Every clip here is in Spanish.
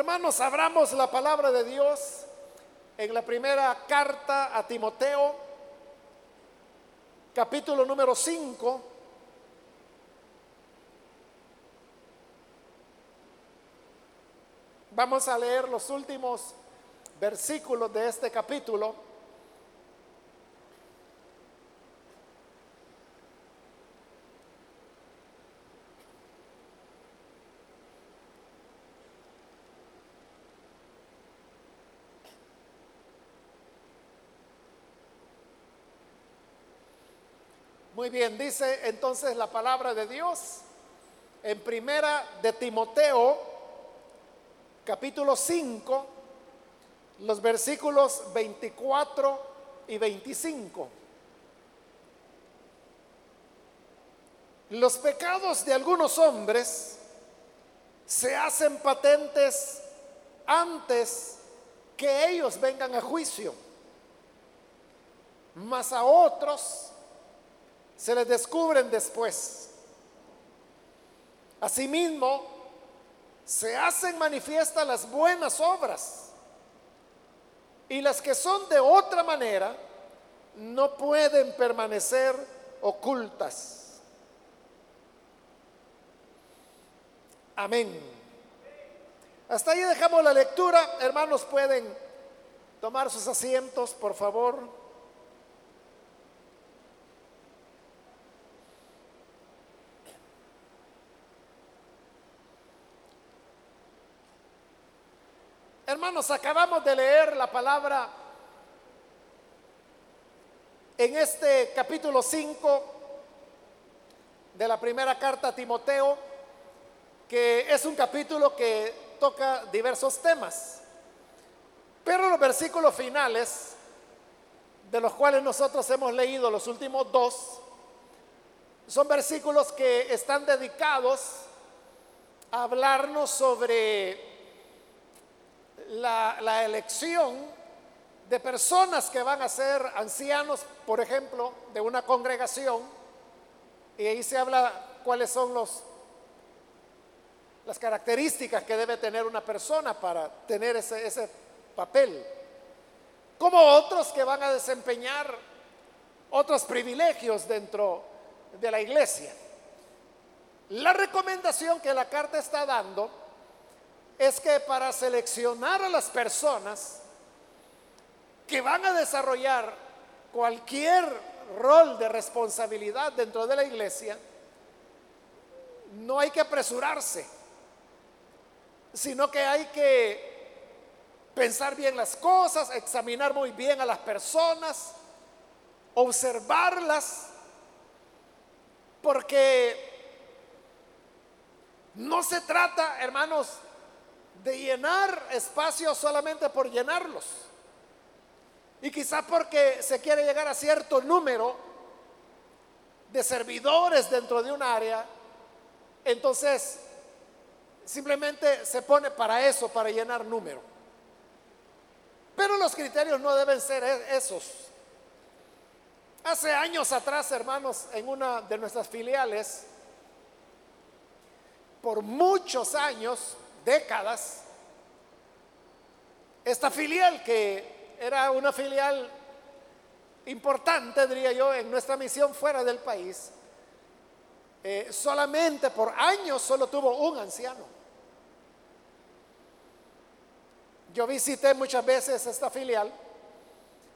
Hermanos, abramos la palabra de Dios en la primera carta a Timoteo, capítulo número 5. Vamos a leer los últimos versículos de este capítulo. Muy bien, dice entonces la palabra de Dios en primera de Timoteo, capítulo 5, los versículos 24 y 25. Los pecados de algunos hombres se hacen patentes antes que ellos vengan a juicio, mas a otros se les descubren después. Asimismo, se hacen manifiestas las buenas obras y las que son de otra manera no pueden permanecer ocultas. Amén. Hasta ahí dejamos la lectura. Hermanos, pueden tomar sus asientos, por favor. Hermanos, acabamos de leer la palabra en este capítulo 5 de la primera carta a Timoteo, que es un capítulo que toca diversos temas. Pero los versículos finales, de los cuales nosotros hemos leído los últimos dos, son versículos que están dedicados a hablarnos sobre la, elección de personas que van a ser ancianos, por ejemplo, de una congregación, y ahí se habla cuáles son los, las características que debe tener una persona para tener ese, ese papel, como otros que van a desempeñar otros privilegios dentro de la iglesia. La recomendación que la carta está dando es que para seleccionar a las personas que van a desarrollar cualquier rol de responsabilidad dentro de la iglesia, no hay que apresurarse, sino que hay que pensar bien las cosas, examinar muy bien a las personas, observarlas, porque no se trata, hermanos, de llenar espacios solamente por llenarlos. Y quizá porque se quiere llegar a cierto número de servidores dentro de un área, entonces simplemente se pone para eso, para llenar número. Pero los criterios no deben ser e-, esos. Hace años atrás, hermanos, en una de nuestras filiales, por muchos años, décadas, esta filial que era una filial importante, diría yo, en nuestra misión fuera del país, eh, solamente por años solo tuvo un anciano. Yo visité muchas veces esta filial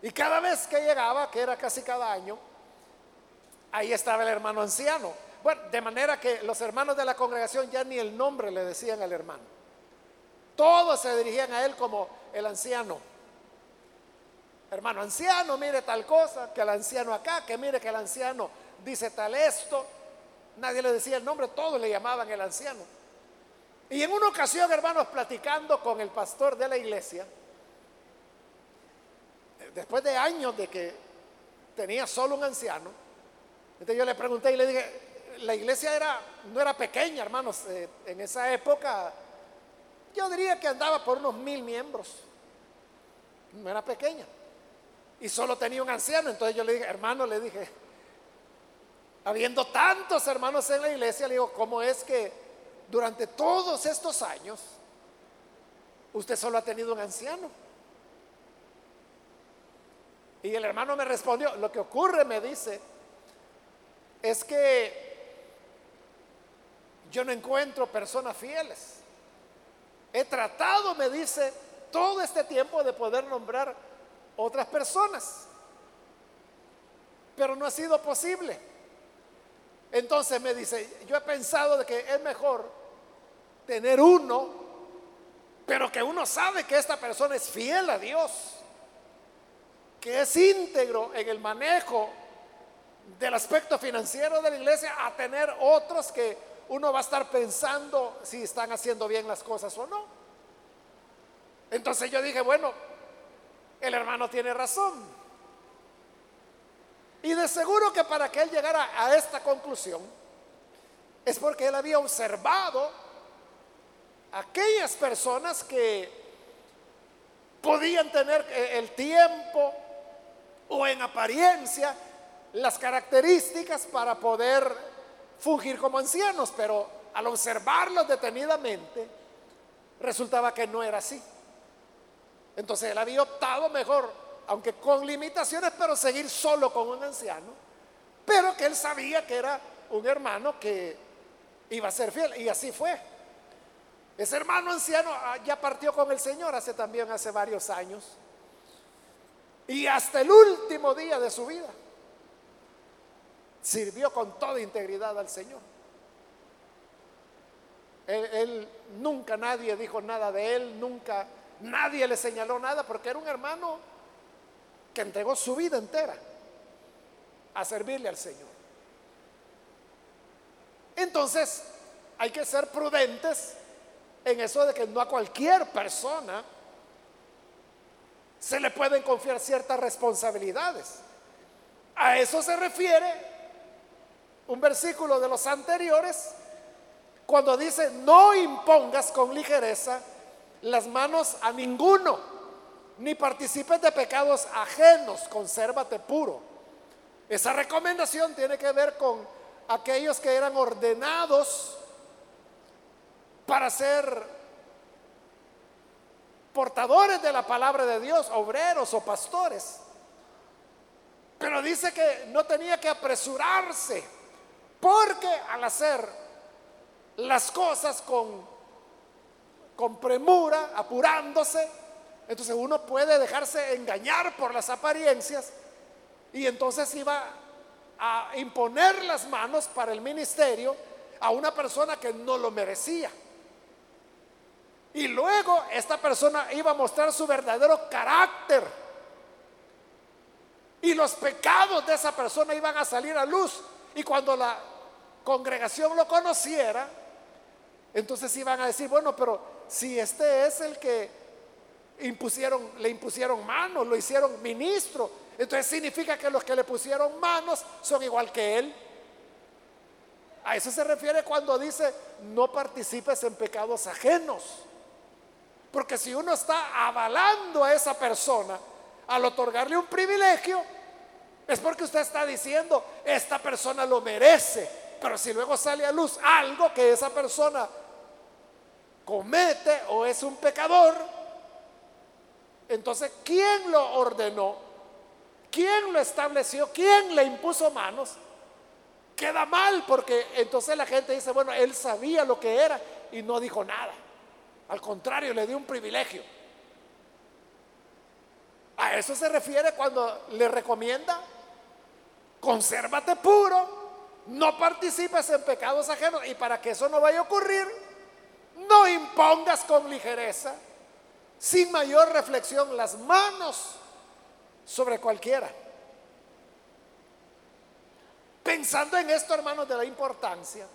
y cada vez que llegaba, que era casi cada año, ahí estaba el hermano anciano. Bueno, de manera que los hermanos de la congregación ya ni el nombre le decían al hermano. Todos se dirigían a él como el anciano. Hermano anciano, mire tal cosa, que el anciano acá, que mire que el anciano dice tal esto. Nadie le decía el nombre, todos le llamaban el anciano. Y en una ocasión, hermanos, platicando con el pastor de la iglesia, después de años de que tenía solo un anciano, entonces yo le pregunté y le dije, la iglesia era, no era pequeña, hermanos, eh, en esa época yo diría que andaba por unos mil miembros. No era pequeña. Y solo tenía un anciano. Entonces yo le dije, hermano, le dije, habiendo tantos hermanos en la iglesia, le digo, ¿cómo es que durante todos estos años usted solo ha tenido un anciano. Y el hermano me respondió, lo que ocurre, me dice, es que yo no encuentro personas fieles. He tratado, me dice, todo este tiempo de poder nombrar otras personas, pero no ha sido posible. Entonces me dice, yo he pensado de que es mejor tener uno, pero que uno sabe que esta persona es fiel a Dios, que es íntegro en el manejo del aspecto financiero de la iglesia, a tener otros que uno va a estar pensando si están haciendo bien las cosas o no. Entonces yo dije, bueno, el hermano tiene razón. Y de seguro que para que él llegara a esta conclusión es porque él había observado aquellas personas que podían tener eh, el tiempo o en apariencia las características para poder fungir como ancianos, pero al observarlos detenidamente resultaba que no era así. Entonces él había optado mejor aunque con limitaciones, pero seguir solo con un anciano, pero que él sabía que era un hermano que iba a ser fiel, y así fue. Ese hermano anciano ah, ya partió con el Señor hace también, hace varios años, y hasta el último día de su vida sirvió con toda integridad al Señor. Él, nunca nadie dijo nada de él, nunca nadie le señaló nada, porque era un hermano que entregó su vida entera a servirle al Señor. Entonces, hay que ser prudentes en eso de que no a cualquier persona se le pueden confiar ciertas responsabilidades. A eso se refiere un versículo de los anteriores cuando dice, no impongas con ligereza las manos a ninguno ni participes de pecados ajenos, consérvate puro. Esa recomendación tiene que ver con aquellos que eran ordenados para ser portadores de la palabra de Dios, obreros o pastores. Pero dice que no tenía que apresurarse, porque al hacer las cosas con, con premura, apurándose, entonces uno puede dejarse engañar por las apariencias y entonces iba a imponer las manos para el ministerio a una persona que no lo merecía. Y luego esta persona iba a mostrar su verdadero carácter. Y los pecados de esa persona iban a salir a luz. Y cuando la congregación lo conociera, entonces iban a decir, bueno, pero si este es el que impusieron, le impusieron manos, lo hicieron ministro. Entonces significa que los que le pusieron manos son igual que él. A eso se refiere cuando dice no participes en pecados ajenos. Porque si uno está avalando a esa persona al otorgarle un privilegio, es porque usted está diciendo, esta persona lo merece. Pero si luego sale a luz algo que esa persona comete o es un pecador, entonces, ¿quién lo ordenó? ¿Quién lo estableció? ¿Quién le impuso manos? Queda mal porque entonces la gente dice, bueno, él sabía lo que era y no dijo nada. Al contrario, le dio un privilegio. A eso se refiere cuando le recomienda, consérvate puro, no participes en pecados ajenos y para que eso no vaya a ocurrir, no impongas con ligereza sin mayor reflexión las manos sobre cualquiera. Pensando en esto, hermanos, de la importancia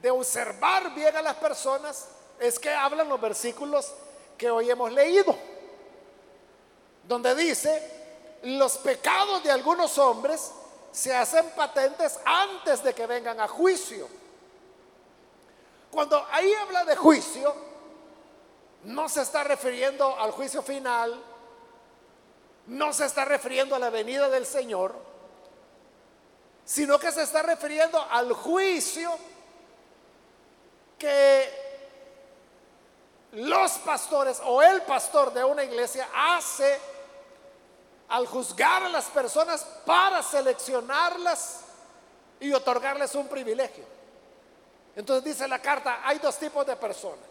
de observar bien a las personas, es que hablan los versículos que hoy hemos leído, donde dice, los pecados de algunos hombres se hacen patentes antes de que vengan a juicio. Cuando ahí habla de juicio, no se está refiriendo al juicio final, no se está refiriendo a la venida del Señor, sino que se está refiriendo al juicio que los pastores o el pastor de una iglesia hace al juzgar a las personas para seleccionarlas y otorgarles un privilegio. Entonces dice la carta, hay dos tipos de personas.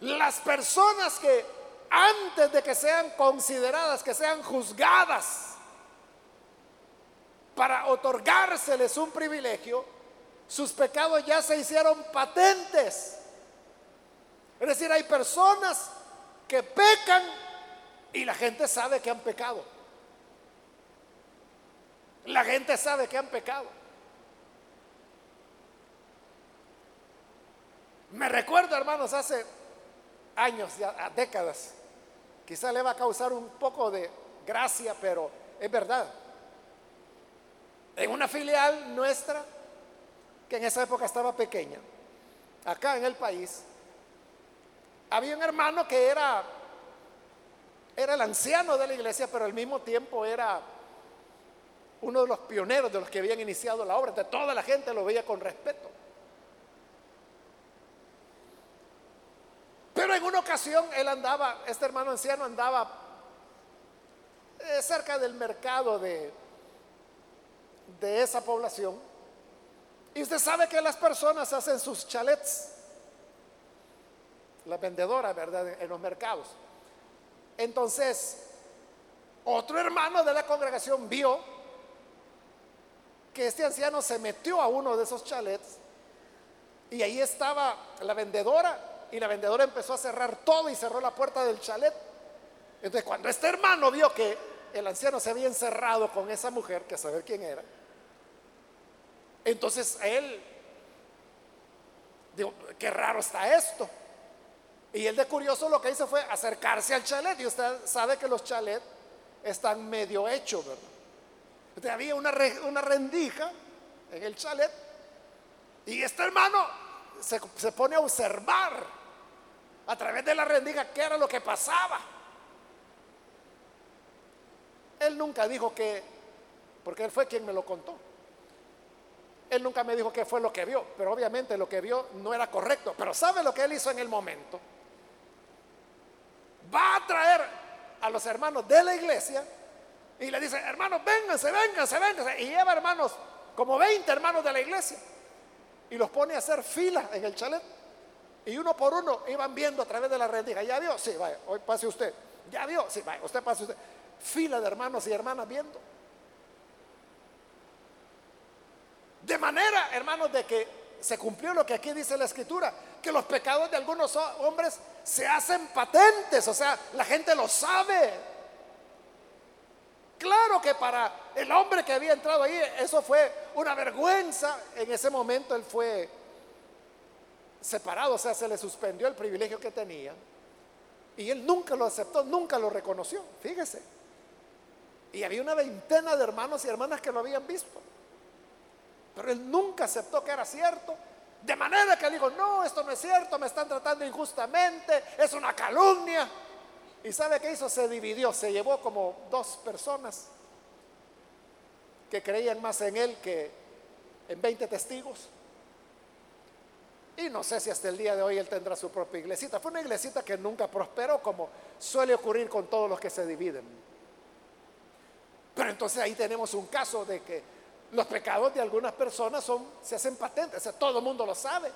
Las personas que antes de que sean consideradas, que sean juzgadas para otorgárseles un privilegio, sus pecados ya se hicieron patentes. Es decir, hay personas que pecan y la gente sabe que han pecado. La gente sabe que han pecado. Me recuerdo, hermanos, hace años, ya, décadas, quizá le va a causar un poco de gracia, pero es verdad. En una filial nuestra, que en esa época estaba pequeña, acá en el país, había un hermano que era, era el anciano de la iglesia, pero al mismo tiempo era uno de los pioneros de los que habían iniciado la obra. Entonces toda la gente lo veía con respeto. Pero en una ocasión él andaba, este hermano anciano andaba eh, cerca del mercado de, de esa población. Y usted sabe que las personas hacen sus chalets la vendedora, ¿verdad? En los mercados. Entonces, otro hermano de la congregación vio que este anciano se metió a uno de esos chalets y ahí estaba la vendedora y la vendedora empezó a cerrar todo y cerró la puerta del chalet. Entonces, cuando este hermano vio que el anciano se había encerrado con esa mujer, que saber quién era, entonces él dijo, qué raro está esto. Y él de curioso lo que hizo fue acercarse al chalet. Y usted sabe que los chalets están medio hechos, ¿verdad? Entonces había una, una rendija en el chalet. Y este hermano se, se pone a observar a través de la rendija qué era lo que pasaba. Él nunca dijo que, porque él fue quien me lo contó. Él nunca me dijo qué fue lo que vio, pero obviamente lo que vio no era correcto. Pero ¿sabe lo que él hizo en el momento? Va a traer a los hermanos de la iglesia y le dice, hermanos, vénganse, vénganse, vénganse. Y lleva hermanos, como 20 hermanos de la iglesia, y los pone a hacer fila en el chalet. Y uno por uno iban viendo a través de la rendija. ¿Ya vio? Sí, vaya, hoy pase usted. ¿Ya vio? Sí, vaya, usted pase usted. Fila de hermanos y hermanas viendo. De manera, hermanos, de que se cumplió lo que aquí dice la escritura, que los pecados de algunos hombres se hacen patentes, o sea, la gente lo sabe. Claro que para el hombre que había entrado ahí, eso fue una vergüenza. En ese momento él fue separado, o sea, se le suspendió el privilegio que tenía. Y él nunca lo aceptó, nunca lo reconoció, fíjese. Y había una veintena de hermanos y hermanas que lo habían visto. Pero él nunca aceptó que era cierto. De manera que él dijo, no, esto no es cierto, me están tratando injustamente, es una calumnia. ¿Y sabe qué hizo? Se dividió, se llevó como dos personas que creían más en él que en 20 testigos. Y no sé si hasta el día de hoy él tendrá su propia iglesita. Fue una iglesita que nunca prosperó, como suele ocurrir con todos los que se dividen. Pero entonces ahí tenemos un caso de que los pecados de algunas personas son, se hacen patentes, todo el mundo lo sabe.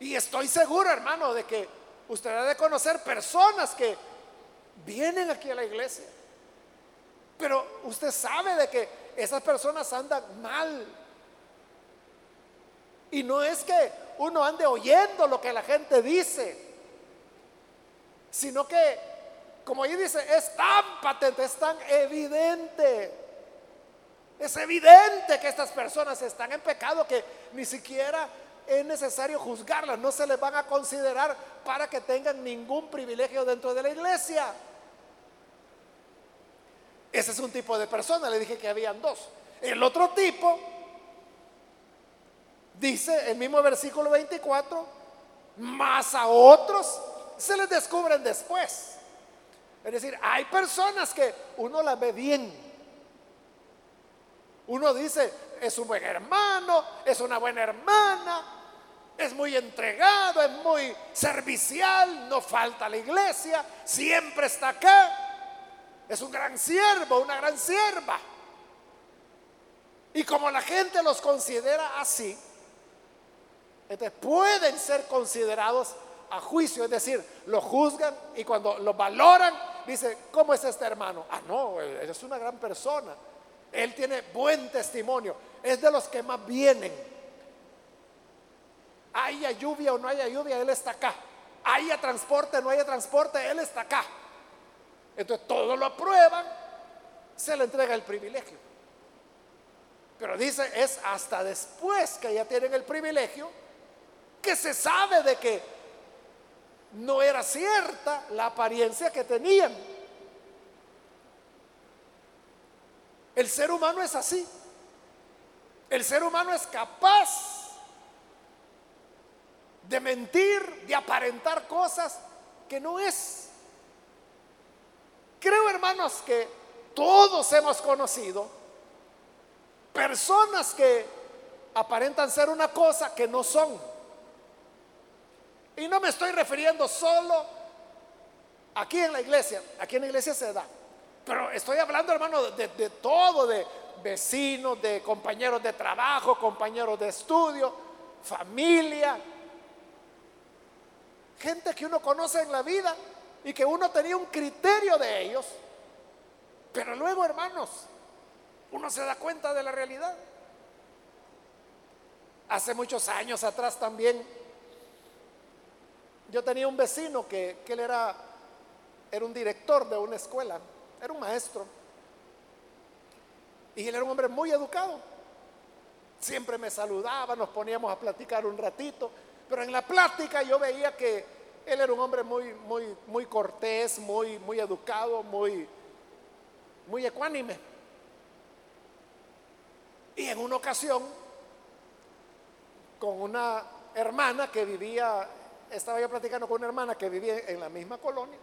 Y estoy seguro, hermano, de que usted ha de conocer personas que vienen aquí a la iglesia. Pero usted sabe de que esas personas andan mal. Y no es que uno ande oyendo lo que la gente dice, sino que, como ahí dice, es tan patente, es tan evidente es evidente que estas personas están en pecado, que ni siquiera es necesario juzgarlas, no se les van a considerar para que tengan ningún privilegio dentro de la iglesia. Ese es un tipo de persona, le dije que habían dos. El otro tipo, dice el mismo versículo 24, más a otros se les descubren después. Es decir, hay personas que uno las ve bien, uno dice, es un buen hermano, es una buena hermana, es muy entregado, es muy servicial, no falta a la iglesia, siempre está acá. Es un gran siervo, una gran sierva. Y como la gente los considera así, entonces pueden ser considerados a juicio, es decir, lo juzgan y cuando lo valoran, dice, ¿cómo es este hermano? Ah, no, él es una gran persona. Él tiene buen testimonio, es de los que más vienen. Haya lluvia o no haya lluvia, Él está acá. Haya transporte o no haya transporte, Él está acá. Entonces todos lo aprueban, se le entrega el privilegio. Pero dice, es hasta después que ya tienen el privilegio que se sabe de que no era cierta la apariencia que tenían. El ser humano es así. El ser humano es capaz de mentir, de aparentar cosas que no es. Creo, hermanos, que todos hemos conocido personas que aparentan ser una cosa que no son. Y no me estoy refiriendo solo aquí en la iglesia, aquí en la iglesia se da, pero estoy hablando, hermano, de, todo, de vecinos, de compañeros de trabajo, compañeros de estudio, familia, gente que uno conoce en la vida y que uno tenía un criterio de ellos, pero luego, hermanos, uno se da cuenta de la realidad. Hace muchos años atrás también, yo tenía un vecino que, él era, era un director de una escuela, era un maestro, y él era un hombre muy educado. Siempre me saludaba, nos poníamos a platicar un ratito, pero en la plática yo veía que él era un hombre muy, muy, muy cortés, muy, muy educado, muy, muy ecuánime. Y en una ocasión, con una hermana que vivía, estaba yo platicando con una hermana que vivía en la misma colonia.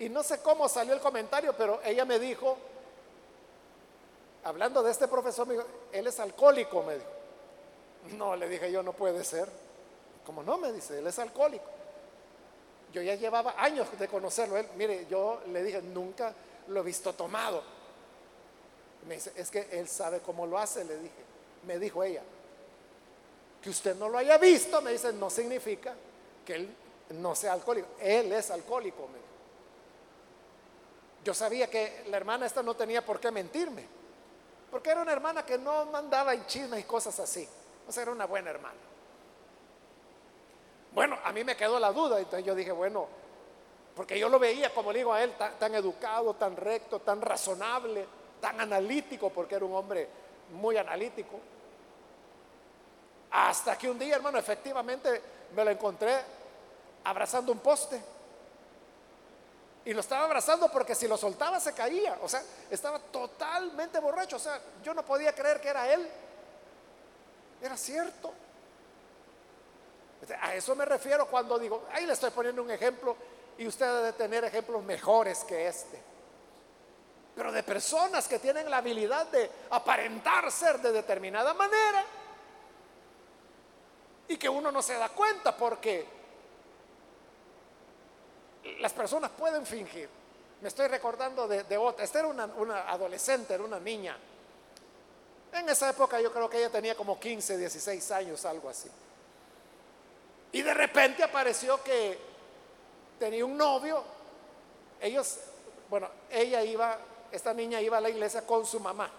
Y no sé cómo salió el comentario, pero ella me dijo, hablando de este profesor, me dijo, él es alcohólico, me dijo. No, le dije yo, no puede ser. Como no, me dice, él es alcohólico. Yo ya llevaba años de conocerlo. Él, mire, yo le dije, nunca lo he visto tomado. Me dice, es que él sabe cómo lo hace, le dije. Me dijo ella. Que usted no lo haya visto, me dice, no significa que él no sea alcohólico. Él es alcohólico, me Yo sabía que la hermana esta no tenía por qué mentirme. Porque era una hermana que no mandaba en chismes y cosas así. O sea, era una buena hermana. Bueno, a mí me quedó la duda, entonces yo dije, bueno, porque yo lo veía, como le digo a él, tan, educado, tan recto, tan razonable, tan analítico, porque era un hombre muy analítico. Hasta que un día, hermano, efectivamente me lo encontré abrazando un poste. Y lo estaba abrazando porque si lo soltaba se caía. O sea, estaba totalmente borracho. O sea, yo no podía creer que era él. Era cierto. A eso me refiero cuando digo, ahí le estoy poniendo un ejemplo y usted debe tener ejemplos mejores que este. Pero de personas que tienen la habilidad de aparentar ser de determinada manera y que uno no se da cuenta porque las personas pueden fingir. Me estoy recordando de, otra. Esta era una, una adolescente, era una niña. En esa época yo creo que ella tenía como 15, 16 años, algo así. Y de repente apareció que tenía un novio. Ellos, bueno, ella iba, esta niña iba a la iglesia con su mamá.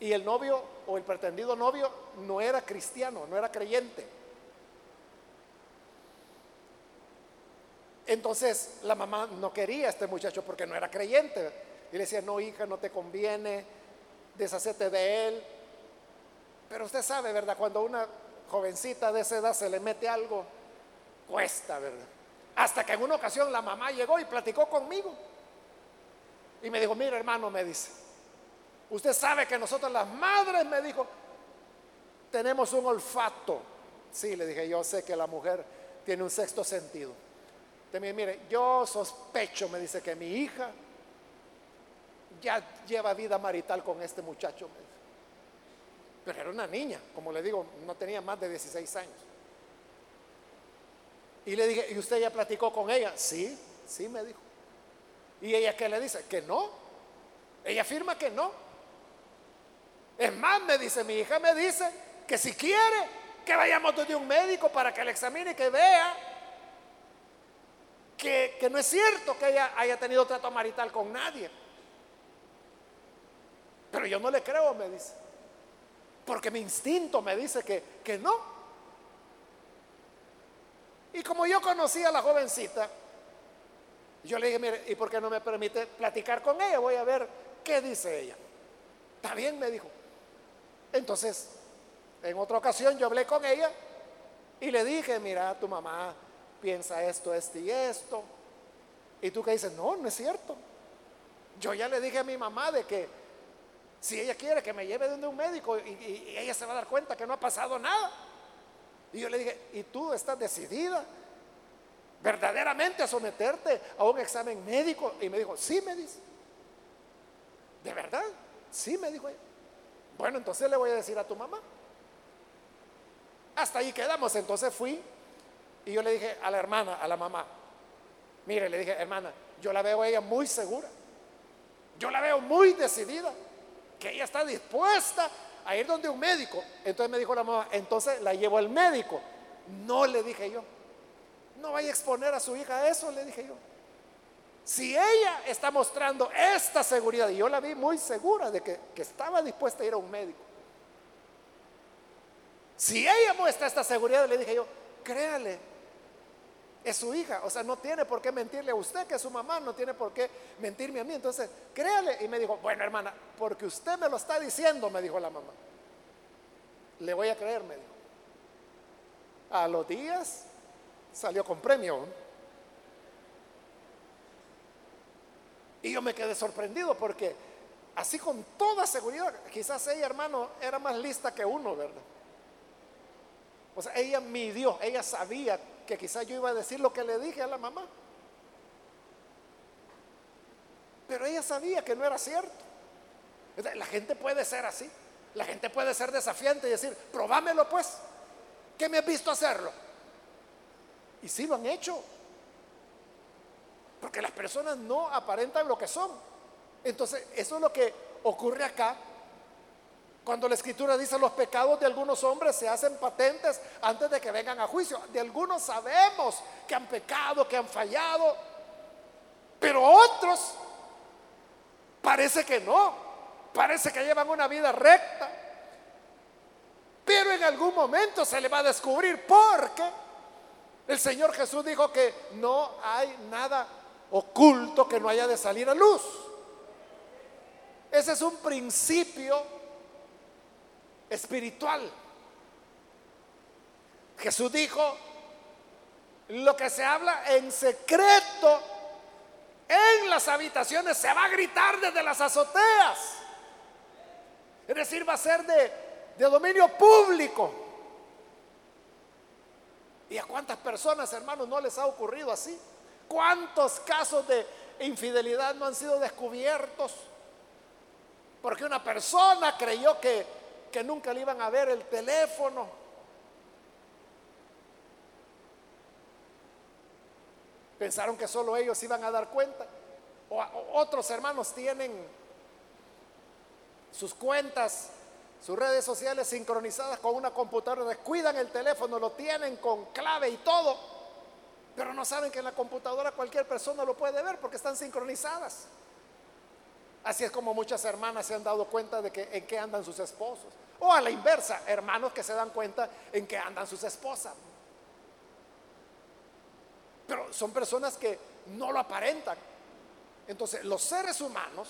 Y el novio o el pretendido novio no era cristiano, no era creyente. Entonces la mamá no quería a este muchacho porque no era creyente. Y le decía, no hija, no te conviene, deshacete de él. Pero usted sabe, ¿verdad? Cuando una jovencita de esa edad se le mete algo, cuesta, ¿verdad? Hasta que en una ocasión la mamá llegó y platicó conmigo. Y me dijo, mira hermano, me dice, usted sabe que nosotros las madres, me dijo, tenemos un olfato. Sí, le dije, yo sé que la mujer tiene un sexto sentido. También, mire, yo sospecho, me dice, que mi hija ya lleva vida marital con este muchacho. Pero era una niña, como le digo, no tenía más de 16 años. Y le dije, ¿y usted ya platicó con ella? Sí, sí, me dijo. ¿Y ella qué le dice? Que no. Ella afirma que no. Es más, me dice, mi hija me dice que si quiere que vayamos donde un médico para que le examine y que vea que, no es cierto que ella haya tenido trato marital con nadie. Pero yo no le creo, me dice. Porque mi instinto me dice que, que no. Y como yo conocía a la jovencita, yo le dije, mire, ¿y por qué no me permite platicar con ella? Voy a ver qué dice ella. Está bien, me dijo. Entonces, en otra ocasión yo hablé con ella y le dije, mira, tu mamá piensa esto, esto y esto. Y tú que dices, no, no es cierto. Yo ya le dije a mi mamá de que si ella quiere que me lleve donde un médico y, y ella se va a dar cuenta que no ha pasado nada. Y yo le dije, ¿y tú estás decidida verdaderamente a someterte a un examen médico? Y me dijo, sí, me dice. ¿De verdad? Sí, me dijo ella. Bueno, entonces le voy a decir a tu mamá. Hasta ahí quedamos. Entonces fui y yo le dije a la hermana, a la mamá, mire, le dije, hermana, yo la veo a ella muy segura. Yo la veo muy decidida, que ella está dispuesta a ir donde un médico. Entonces me dijo la mamá, entonces la llevo al médico. No le dije yo. No vaya a exponer a su hija a eso, le dije yo. Si ella está mostrando esta seguridad, y yo la vi muy segura de que, estaba dispuesta a ir a un médico. Si ella muestra esta seguridad, le dije yo, créale, es su hija, o sea, no tiene por qué mentirle a usted, que es su mamá, no tiene por qué mentirme a mí. Entonces, créale. Y me dijo, bueno, hermana, porque usted me lo está diciendo, me dijo la mamá. Le voy a creer, me dijo. A los días salió con premio. Y yo me quedé sorprendido porque así con toda seguridad, quizás ella, hermano, era más lista que uno, ¿verdad? O sea, ella midió, ella sabía que quizás yo iba a decir lo que le dije a la mamá. Pero ella sabía que no era cierto. La gente puede ser así. La gente puede ser desafiante y decir, probámelo pues. ¿Qué me has visto hacerlo? Y sí lo han hecho. Porque las personas no aparentan lo que son. Entonces, eso es lo que ocurre acá. Cuando la escritura dice los pecados de algunos hombres se hacen patentes antes de que vengan a juicio. De algunos sabemos que han pecado, que han fallado. Pero otros parece que no. Parece que llevan una vida recta. Pero en algún momento se le va a descubrir porque el Señor Jesús dijo que no hay nada oculto que no haya de salir a luz. Ese es un principio espiritual. Jesús dijo, lo que se habla en secreto en las habitaciones se va a gritar desde las azoteas. Es decir, va a ser de, de dominio público. ¿Y a cuántas personas, hermanos, no les ha ocurrido así? ¿Cuántos casos de infidelidad no han sido descubiertos? Porque una persona creyó que, que nunca le iban a ver el teléfono. Pensaron que solo ellos iban a dar cuenta. Otros hermanos tienen sus cuentas, sus redes sociales sincronizadas con una computadora, descuidan el teléfono, lo tienen con clave y todo pero no saben que en la computadora cualquier persona lo puede ver porque están sincronizadas. Así es como muchas hermanas se han dado cuenta de que en qué andan sus esposos. O a la inversa, hermanos que se dan cuenta en qué andan sus esposas. Pero son personas que no lo aparentan. Entonces, los seres humanos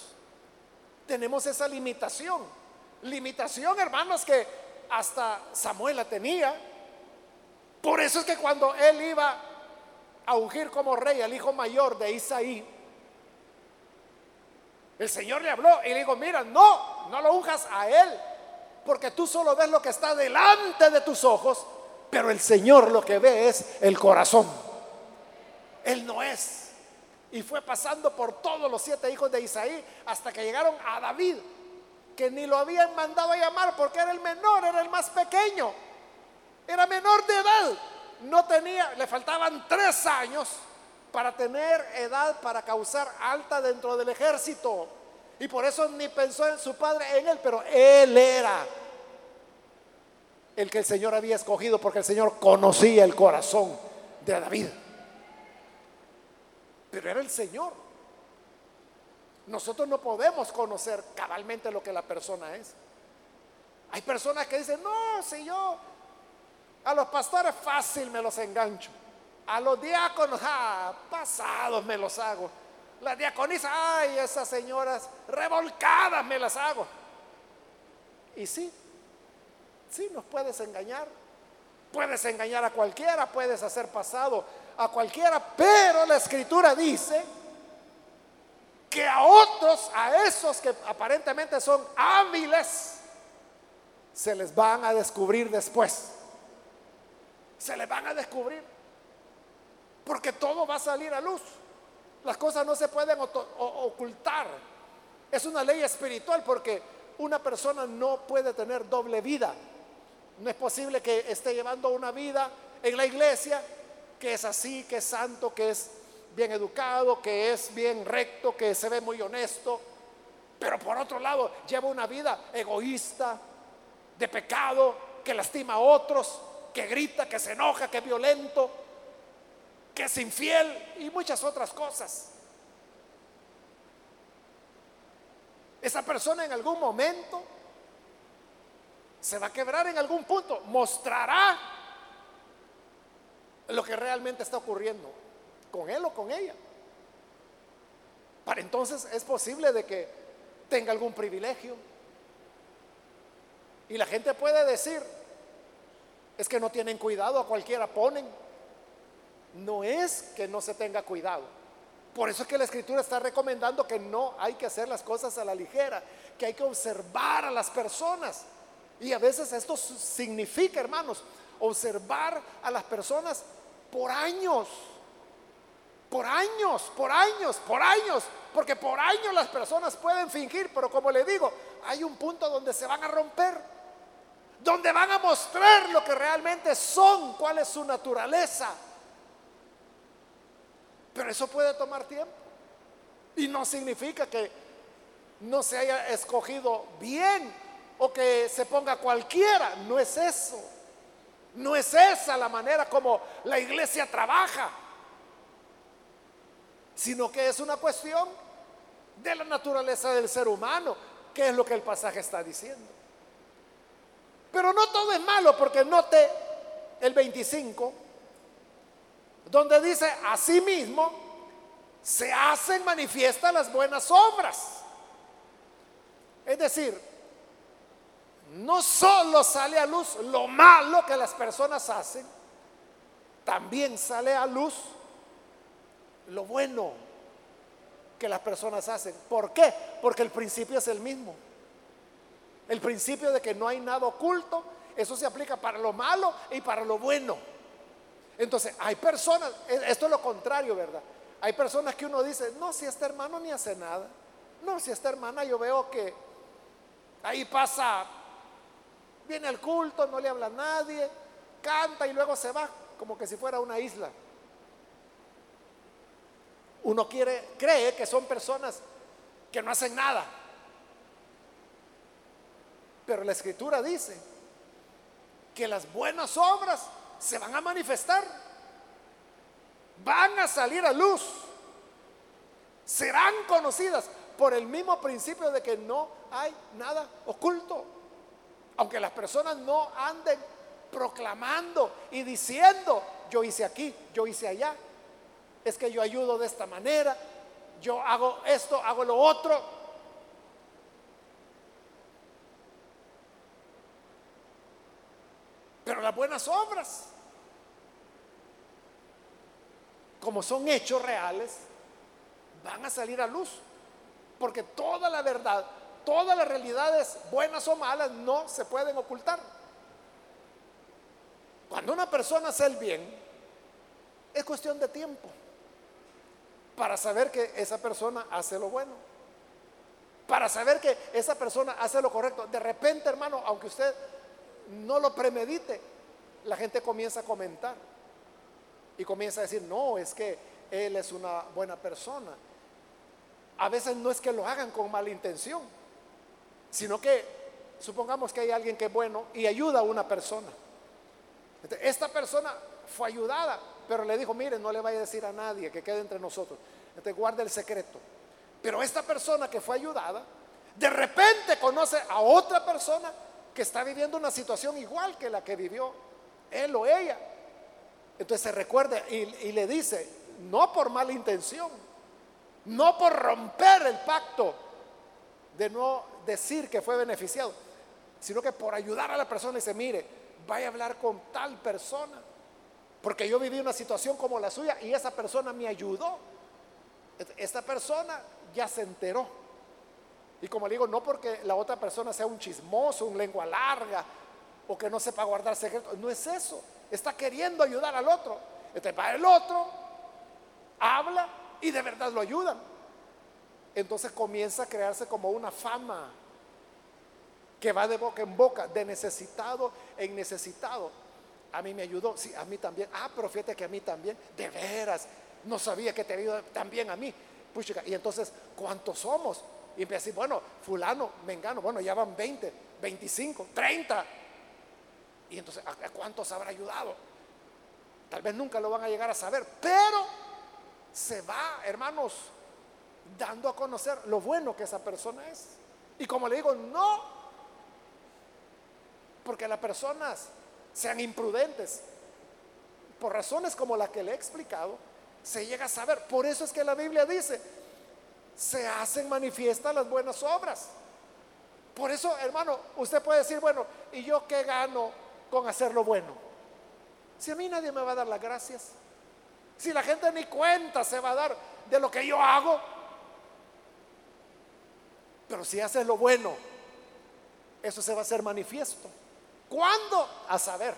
tenemos esa limitación. Limitación, hermanos, que hasta Samuel la tenía. Por eso es que cuando él iba a ungir como rey al hijo mayor de Isaí, el Señor le habló y le dijo, mira, no, no lo unjas a él, porque tú solo ves lo que está delante de tus ojos, pero el Señor lo que ve es el corazón. Él no es. Y fue pasando por todos los siete hijos de Isaí hasta que llegaron a David. que ni lo habían mandado a llamar porque era el menor, era el más pequeño, era menor de edad, no tenía, le faltaban tres años para tener edad para causar alta dentro del ejército. Y por eso ni pensó en su padre, en él, pero él era el que el Señor había escogido porque el Señor conocía el corazón de David. Pero era el Señor. Nosotros no podemos conocer cabalmente lo que la persona es. Hay personas que dicen, no, si yo a los pastores fácil me los engancho. A los diáconos, ah, pasados me los hago. Las diaconisas, ay, esas señoras revolcadas me las hago. Y sí, sí, nos puedes engañar. Puedes engañar a cualquiera, puedes hacer pasado a cualquiera, pero la escritura dice que a otros, a esos que aparentemente son hábiles, se les van a descubrir después. Se les van a descubrir. Porque todo va a salir a luz. Las cosas no se pueden ocultar. Es una ley espiritual porque una persona no puede tener doble vida. No es posible que esté llevando una vida en la iglesia que es así, que es santo, que es bien educado, que es bien recto, que se ve muy honesto, pero por otro lado lleva una vida egoísta, de pecado, que lastima a otros, que grita, que se enoja, que es violento, que es infiel y muchas otras cosas. Esa persona en algún momento se va a quebrar en algún punto, mostrará lo que realmente está ocurriendo con él o con ella. Para entonces es posible de que tenga algún privilegio. Y la gente puede decir, es que no tienen cuidado, a cualquiera ponen. No es que no se tenga cuidado. Por eso es que la escritura está recomendando que no hay que hacer las cosas a la ligera, que hay que observar a las personas. Y a veces esto significa, hermanos, observar a las personas por años, por años, por años, por años, porque por años las personas pueden fingir, pero como le digo, hay un punto donde se van a romper, donde van a mostrar lo que realmente son, cuál es su naturaleza. Pero eso puede tomar tiempo. Y no significa que no se haya escogido bien o que se ponga cualquiera. No es eso. No es esa la manera como la iglesia trabaja, sino que es una cuestión de la naturaleza del ser humano, que es lo que el pasaje está diciendo. Pero no todo es malo, porque note el 25, donde dice, asimismo, se hacen manifiestas las buenas obras. Es decir, no solo sale a luz lo malo que las personas hacen, también sale a luz lo bueno que las personas hacen. ¿Por qué? Porque el principio es el mismo. El principio de que no hay nada oculto, eso se aplica para lo malo y para lo bueno. Entonces, hay personas, esto es lo contrario, ¿verdad? Hay personas que uno dice, no, si este hermano ni hace nada. No, si esta hermana yo veo que ahí pasa Viene al culto, no le habla nadie, canta y luego se va, como que si fuera una isla. Uno quiere, cree que son personas que no hacen nada. Pero la escritura dice que las buenas obras se van a manifestar, van a salir a luz, serán conocidas por el mismo principio de que no hay nada oculto. Aunque las personas no anden proclamando y diciendo, yo hice aquí, yo hice allá, es que yo ayudo de esta manera, yo hago esto, hago lo otro. Pero las buenas obras, como son hechos reales, van a salir a luz. Porque toda la verdad todas las realidades, buenas o malas, no se pueden ocultar. Cuando una persona hace el bien, es cuestión de tiempo para saber que esa persona hace lo bueno. para saber que esa persona hace lo correcto. De repente, hermano, aunque usted no lo premedite, la gente comienza a comentar y comienza a decir, no, es que él es una buena persona. A veces no es que lo hagan con mala intención, sino que supongamos que hay alguien que es bueno y ayuda a una persona. Esta persona fue ayudada, pero le dijo, mire, no le vaya a decir a nadie que quede entre nosotros. Entonces guarde el secreto. Pero esta persona que fue ayudada, de repente conoce a otra persona que está viviendo una situación igual que la que vivió él o ella. Entonces se recuerda y, le dice, no por mala intención, no por romper el pacto de no decir que fue beneficiado, sino que por ayudar a la persona y dice, mire, vaya a hablar con tal persona, porque yo viví una situación como la suya y esa persona me ayudó. Esta persona ya se enteró. Y como le digo, no porque la otra persona sea un chismoso, un lengua larga, o que no sepa guardar secretos, no es eso. Está queriendo ayudar al otro. Entonces para el otro, habla y de verdad lo ayudan. Entonces comienza a crearse como una fama que va de boca en boca, de necesitado en necesitado. A mí me ayudó, sí, a mí también. Ah, pero fíjate que a mí también, de veras, no sabía que te ayudó también a mí. y entonces, ¿cuántos somos? Y empieza a decir, bueno, fulano, mengano, bueno, ya van 20, 25, 30. Y entonces, ¿a cuántos habrá ayudado? Tal vez nunca lo van a llegar a saber, pero se va, hermanos, dando a conocer lo bueno que esa persona es. Y como le digo, no porque las personas sean imprudentes, por razones como la que le he explicado, se llega a saber. Por eso es que la Biblia dice, se hacen manifiestas las buenas obras. Por eso, hermano, usted puede decir, bueno, ¿y yo qué gano con hacer lo bueno? Si a mí nadie me va a dar las gracias, si la gente ni cuenta se va a dar de lo que yo hago, pero si haces lo bueno, eso se va a hacer manifiesto. ¿Cuándo? A saber.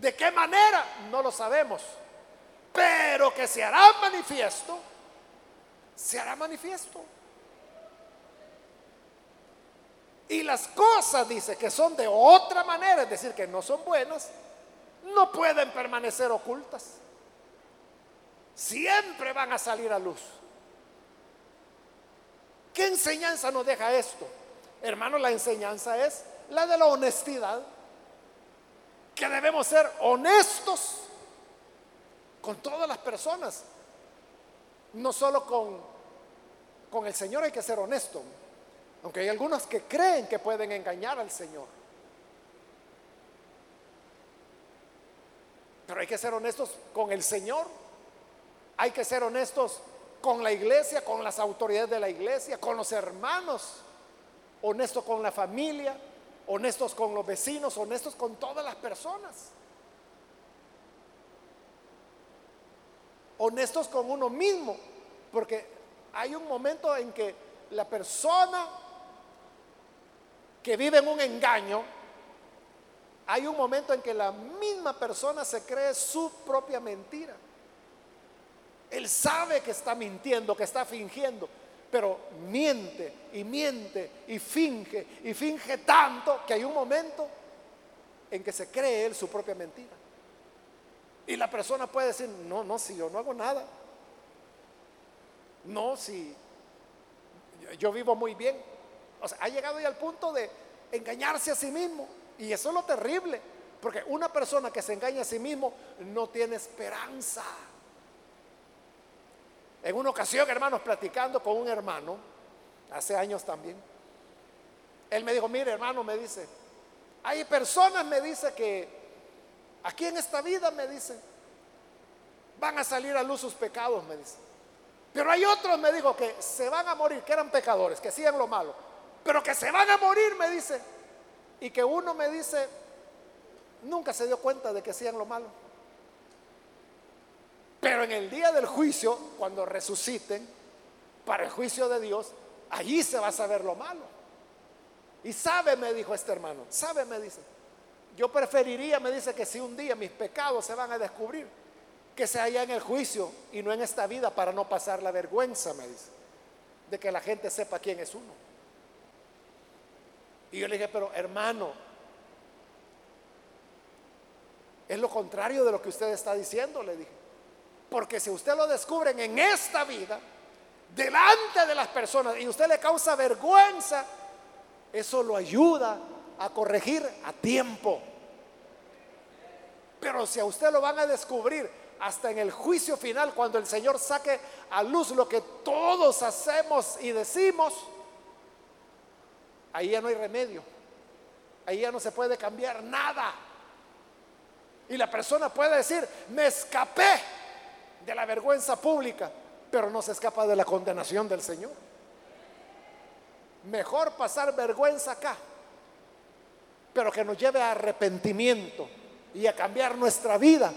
¿De qué manera? No lo sabemos. Pero que se hará manifiesto, se hará manifiesto. Y las cosas, dice, que son de otra manera, es decir, que no son buenas, no pueden permanecer ocultas. Siempre van a salir a luz. ¿Qué enseñanza nos deja esto? Hermano, la enseñanza es la de la honestidad que debemos ser honestos con todas las personas. No solo con, con el Señor hay que ser honesto, aunque hay algunos que creen que pueden engañar al Señor. Pero hay que ser honestos con el Señor, hay que ser honestos con la iglesia, con las autoridades de la iglesia, con los hermanos, honestos con la familia, honestos con los vecinos, honestos con todas las personas. Honestos con uno mismo, porque hay un momento en que la persona que vive en un engaño, hay un momento en que la misma persona se cree su propia mentira. Él sabe que está mintiendo, que está fingiendo, pero miente y miente y finge y finge tanto que hay un momento en que se cree él su propia mentira. Y la persona puede decir, no, no, si yo no hago nada. No, si yo vivo muy bien. O sea, ha llegado ya al punto de engañarse a sí mismo. Y eso es lo terrible. Porque una persona que se engaña a sí mismo no tiene esperanza. En una ocasión, hermanos, platicando con un hermano, hace años también, él me dijo, mire hermano, me dice, hay personas, me dice, que aquí en esta vida, me dice, van a salir a luz sus pecados, me dice. Pero hay otros, me dijo, que se van a morir, que eran pecadores, que hacían lo malo, pero que se van a morir, me dice. Y que uno me dice, nunca se dio cuenta de que hacían lo malo. Pero en el día del juicio, cuando resuciten, para el juicio de Dios, allí se va a saber lo malo. Y sabe, me dijo este hermano, sabe, me dice, yo preferiría, me dice, que si un día mis pecados se van a descubrir, que sea allá en el juicio y no en esta vida para no pasar la vergüenza, me dice, de que la gente sepa quién es uno. Y yo le dije, pero hermano, es lo contrario de lo que usted está diciendo, le dije. Porque si usted lo descubren en esta vida, delante de las personas, y usted le causa vergüenza, eso lo ayuda a corregir a tiempo. Pero si a usted lo van a descubrir hasta en el juicio final, cuando el Señor saque a luz lo que todos hacemos y decimos, ahí ya no hay remedio. Ahí ya no se puede cambiar nada. Y la persona puede decir, me escapé de la vergüenza pública, pero no se escapa de la condenación del Señor. Mejor pasar vergüenza acá, pero que nos lleve a arrepentimiento y a cambiar nuestra vida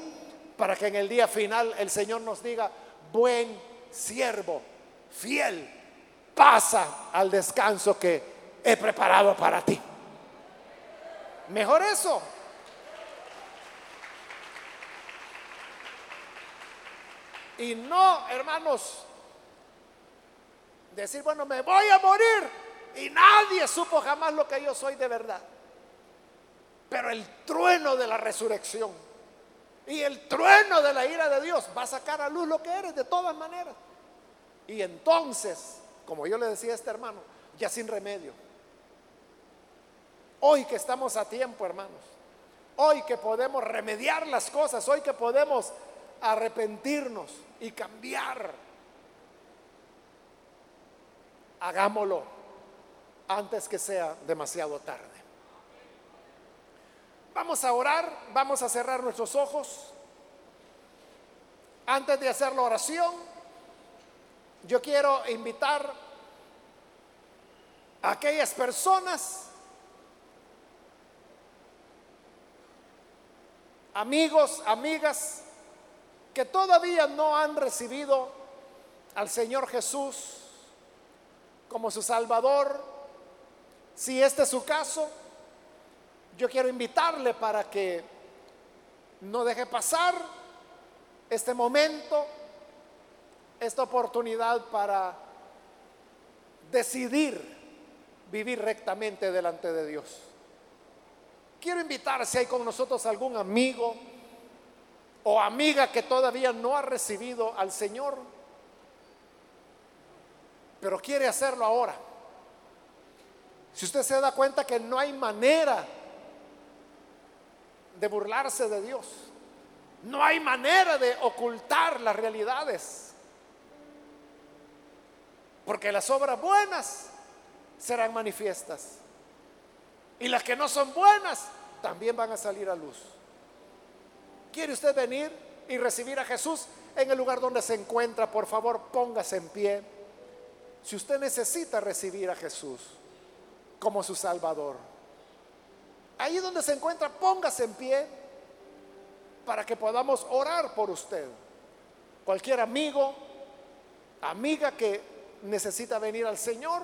para que en el día final el Señor nos diga, buen siervo, fiel, pasa al descanso que he preparado para ti. Mejor eso. Y no, hermanos, decir, bueno, me voy a morir y nadie supo jamás lo que yo soy de verdad. Pero el trueno de la resurrección y el trueno de la ira de Dios va a sacar a luz lo que eres de todas maneras. Y entonces, como yo le decía a este hermano, ya sin remedio. Hoy que estamos a tiempo, hermanos. Hoy que podemos remediar las cosas, hoy que podemos arrepentirnos y cambiar. Hagámoslo antes que sea demasiado tarde. Vamos a orar, vamos a cerrar nuestros ojos. Antes de hacer la oración, yo quiero invitar a aquellas personas, amigos, amigas, que todavía no han recibido al Señor Jesús como su Salvador. Si este es su caso, yo quiero invitarle para que no deje pasar este momento, esta oportunidad para decidir vivir rectamente delante de Dios. Quiero invitar si hay con nosotros algún amigo o amiga que todavía no ha recibido al Señor, pero quiere hacerlo ahora. Si usted se da cuenta que no hay manera de burlarse de Dios. No hay manera de ocultar las realidades. Porque las obras buenas serán manifiestas. Y las que no son buenas también van a salir a luz. ¿Quiere usted venir y recibir a Jesús en el lugar donde se encuentra? Por favor, póngase en pie. Si usted necesita recibir a Jesús como su Salvador Ahí donde se encuentra, póngase en pie para que podamos orar por usted. Cualquier amigo, amiga que necesita venir al Señor,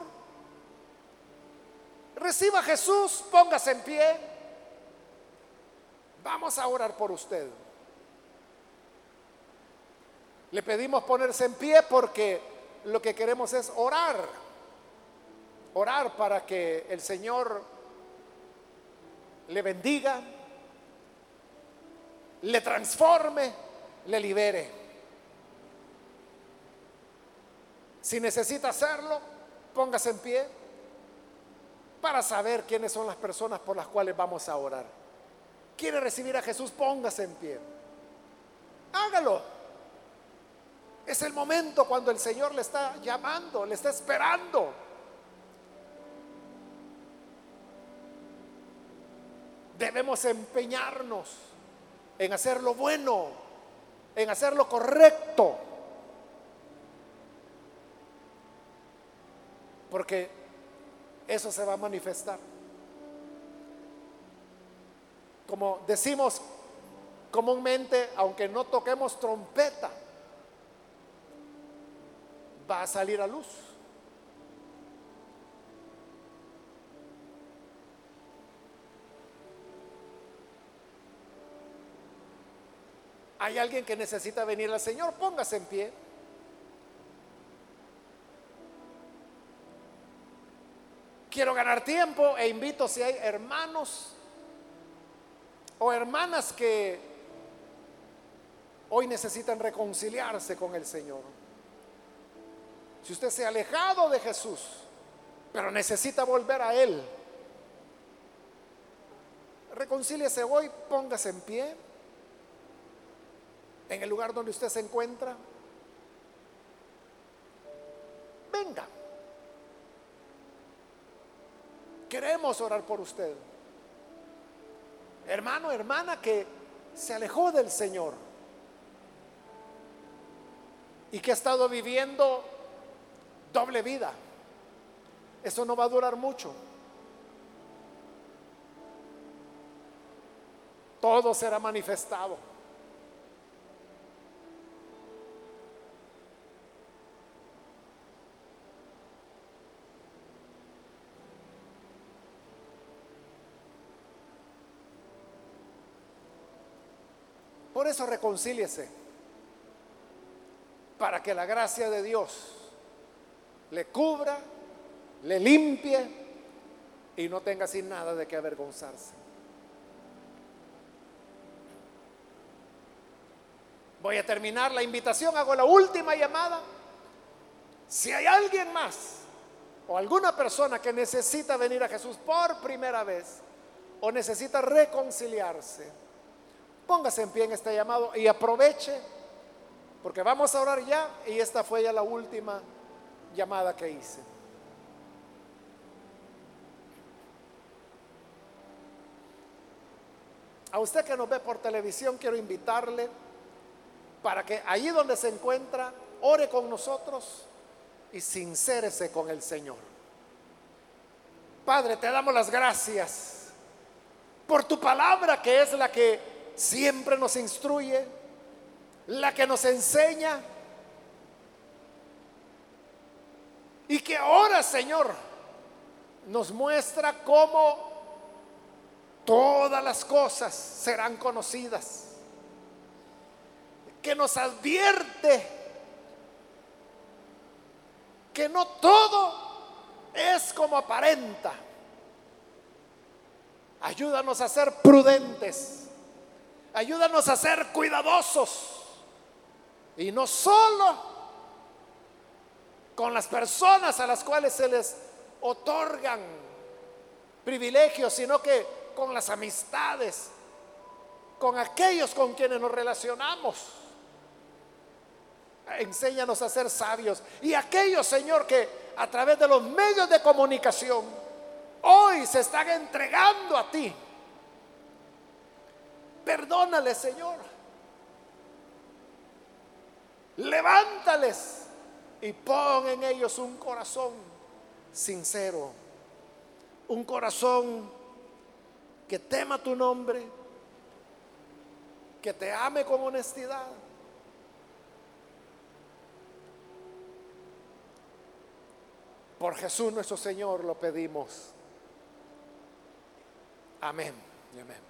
reciba a Jesús, póngase en pie. Vamos a orar por usted. Le pedimos ponerse en pie porque lo que queremos es orar. Orar para que el Señor le bendiga, le transforme, le libere. Si necesita hacerlo, póngase en pie para saber quiénes son las personas por las cuales vamos a orar. ¿Quiere recibir a Jesús? Póngase en pie. Hágalo. Es el momento cuando el Señor le está llamando, le está esperando. debemos empeñarnos en hacer lo bueno, en hacer lo correcto. Porque eso se va a manifestar. Como decimos comúnmente, aunque no toquemos trompeta, va a salir a luz. Hay alguien que necesita venir al Señor, póngase en pie. Quiero ganar tiempo e invito si hay hermanos o hermanas que hoy necesitan reconciliarse con el Señor. Si usted se ha alejado de Jesús, pero necesita volver a Él, reconcíliese hoy, póngase en pie en el lugar donde usted se encuentra. Venga. Queremos orar por usted. Hermano, hermana que se alejó del Señor y que ha estado viviendo doble vida. Eso no va a durar mucho. Todo será manifestado. Por eso reconcíliese, para que la gracia de Dios le cubra, le limpie y no tenga sin nada de qué avergonzarse. Voy a terminar la invitación, hago la última llamada. Si hay alguien más o alguna persona que necesita venir a Jesús por primera vez o necesita reconciliarse, Póngase en pie en este llamado y aproveche, porque vamos a orar ya y esta fue ya la última llamada que hice. A usted que nos ve por televisión, quiero invitarle para que allí donde se encuentra, ore con nosotros y sincérese con el Señor. Padre, te damos las gracias por tu palabra que es la que siempre nos instruye, la que nos enseña. Y que ahora, Señor, nos muestra cómo todas las cosas serán conocidas. Que nos advierte que no todo es como aparenta. Ayúdanos a ser prudentes Ayúdanos a ser cuidadosos. Y no solo con las personas a las cuales se les otorgan privilegios, sino que con las amistades, con aquellos con quienes nos relacionamos. Enséñanos a ser sabios. Y aquellos, Señor, que a través de los medios de comunicación hoy se están entregando a ti Perdónales, Señor. Levántales y pon en ellos un corazón sincero, un corazón que tema tu nombre, que te ame con honestidad. Por Jesús nuestro Señor lo pedimos. Amén amén.